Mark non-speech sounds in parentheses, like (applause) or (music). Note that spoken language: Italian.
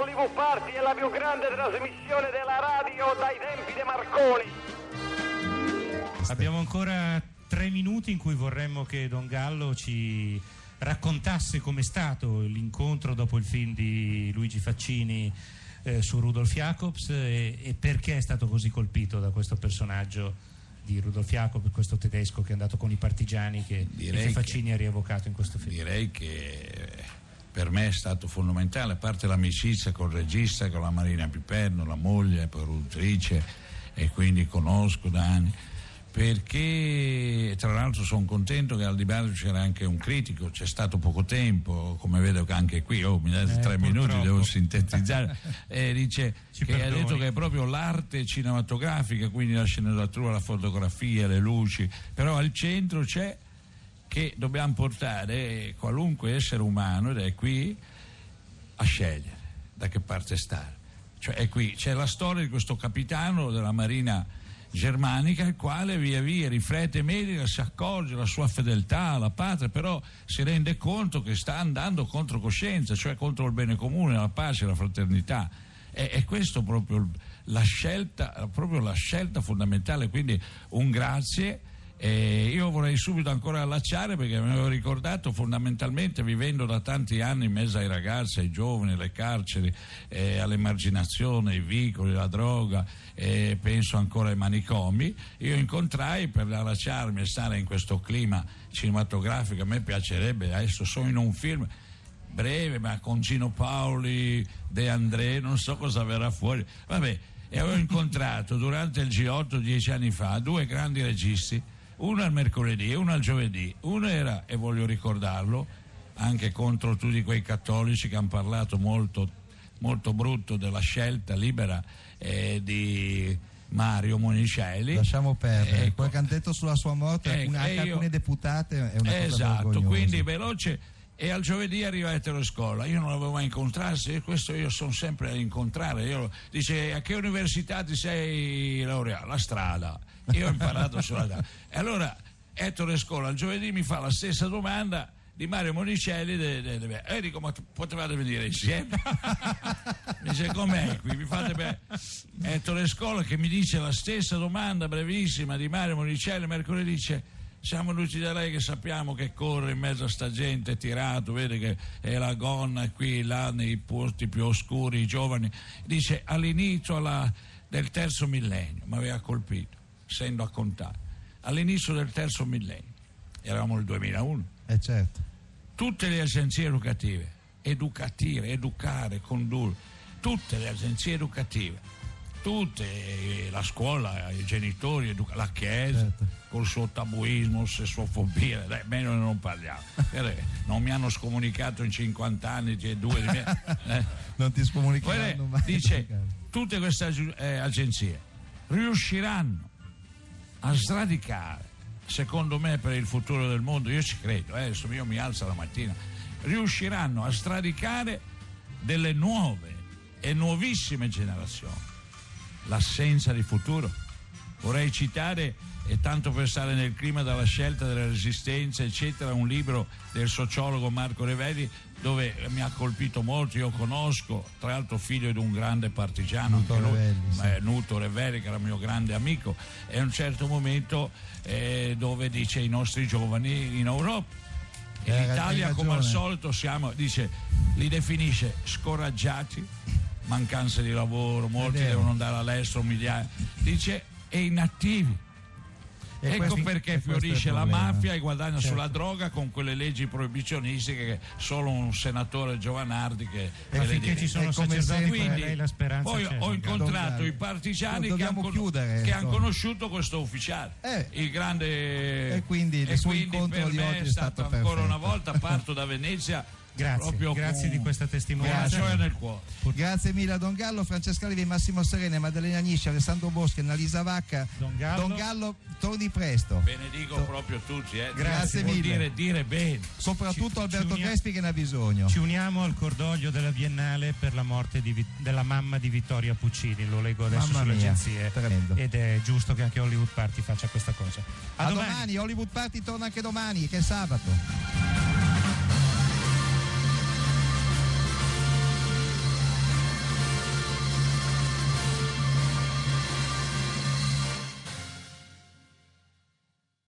Hollywood Party è la più grande trasmissione della radio dai tempi di Marconi. Abbiamo ancora tre minuti in cui vorremmo che Don Gallo ci raccontasse com'è stato l'incontro dopo il film di Luigi Faccini eh, su Rudolf Jacobs e, e perché è stato così colpito da questo personaggio di Rudolf Jacobs, questo tedesco che è andato con i partigiani che, che Faccini che, ha rievocato in questo film. Direi che per me è stato fondamentale, a parte l'amicizia col regista, con la Marina Piperno, la moglie, produttrice e quindi conosco da anni perché tra l'altro sono contento che al dibattito c'era anche un critico, c'è stato poco tempo, come vedo che anche qui, oh, mi date eh, tre purtroppo. minuti, devo sintetizzare, e dice (laughs) Ci che perdoni. ha detto che è proprio l'arte cinematografica, quindi la sceneggiatura, la fotografia, le luci, però al centro c'è che dobbiamo portare qualunque essere umano, ed è qui, a scegliere da che parte stare. Cioè qui, c'è la storia di questo capitano della Marina germanica il quale via via riflette e medita, si accorge la sua fedeltà alla patria, però si rende conto che sta andando contro coscienza, cioè contro il bene comune, la pace, la fraternità. E, e questo proprio la scelta, proprio la scelta fondamentale, quindi un grazie e io vorrei subito ancora allacciare perché mi avevo ricordato fondamentalmente vivendo da tanti anni in mezzo ai ragazzi, ai giovani, alle carceri, eh, all'emarginazione, ai vicoli, alla droga, eh, penso ancora ai manicomi, io incontrai per allacciarmi e stare in questo clima cinematografico, a me piacerebbe, adesso sono in un film breve ma con Gino Paoli, De André, non so cosa verrà fuori, vabbè, e avevo incontrato durante il G8 dieci anni fa due grandi registi uno al mercoledì e uno al giovedì. Uno era, e voglio ricordarlo, anche contro tutti quei cattolici che hanno parlato molto, molto brutto della scelta libera eh, di Mario Monicelli. Lasciamo perdere, ecco. quel che hanno detto sulla sua morte, ecco, anche io, alcune deputate è una esatto, cosa quindi veloce e al giovedì arriva a scuola io non l'avevo mai incontrato questo io sono sempre a incontrare. Io, dice a che università ti sei laureato? la strada. Io ho imparato sulla strada. E allora Ettore Scola il giovedì mi fa la stessa domanda di Mario Monicelli de, de, de, e dico ma potevate venire insieme? Mi (laughs) dice com'è qui? Mi fate bene Ettore Scola che mi dice la stessa domanda brevissima di Mario Monicelli mercoledì dice siamo lucidi da lei che sappiamo che corre in mezzo a sta gente tirato, vede che è la gonna qui, là, nei posti più oscuri, i giovani. Dice all'inizio alla, del terzo millennio, mi aveva colpito, essendo a contare, all'inizio del terzo millennio, eravamo nel 2001. Eh certo. Tutte le agenzie educative, educative, educare, condurre, tutte le agenzie educative tutte, eh, la scuola, i genitori, la Chiesa, certo. col suo tabuismo, sessofobia, dai, meglio non parliamo. (laughs) non mi hanno scomunicato in 50 anni, cioè due di me. (laughs) Eh. Non ti scomunicheranno mai. Dice, (laughs) tutte queste eh, agenzie riusciranno a sradicare, secondo me per il futuro del mondo, io ci credo, eh, adesso io mi alzo la mattina, riusciranno a sradicare delle nuove e nuovissime generazioni l'assenza di futuro. Vorrei citare, e tanto per stare nel clima della scelta della resistenza, eccetera, un libro del sociologo Marco Revelli dove mi ha colpito molto, io conosco, tra l'altro figlio di un grande partigiano, Nuto Revelli, lui, sì. Nuto Revelli che era mio grande amico, e a un certo momento eh, dove dice i nostri giovani in Europa. In eh, Italia, come al solito, siamo, dice, li definisce scoraggiati, mancanza di lavoro, molti devono andare all'estero, migliaia, dice e inattivi. E ecco questi, perché fiorisce la mafia e guadagna certo. sulla droga con quelle leggi proibizionistiche che solo un senatore Giovanardi che e finché ci sono sacerdoti quindi la speranza poi ho incontrato i partigiani che hanno, che han conosciuto questo ufficiale. Eh, il grande e quindi, e quindi per me è stato ancora perfetto. una volta parto da Venezia Grazie, grazie di questa testimonianza. nel cuore. Grazie mille a Don Gallo, Francesca Levi, Massimo Serene, Maddalena Nisci, Alessandro Boschi, Annalisa Vacca. Don Gallo, Don Gallo torni presto. Benedico to- proprio tutti. Eh. Grazie Vuol mille. Dire, dire bene. Soprattutto Ci- Alberto ci Crespi che ne ha bisogno. Ci uniamo al cordoglio della Biennale per la morte di della mamma di Vittoria Puccini, lo leggo adesso Mamma sulle mia, agenzie tremendo. ed è giusto che anche Hollywood Party faccia questa cosa. A, domani. Hollywood Party torna anche domani, che è sabato.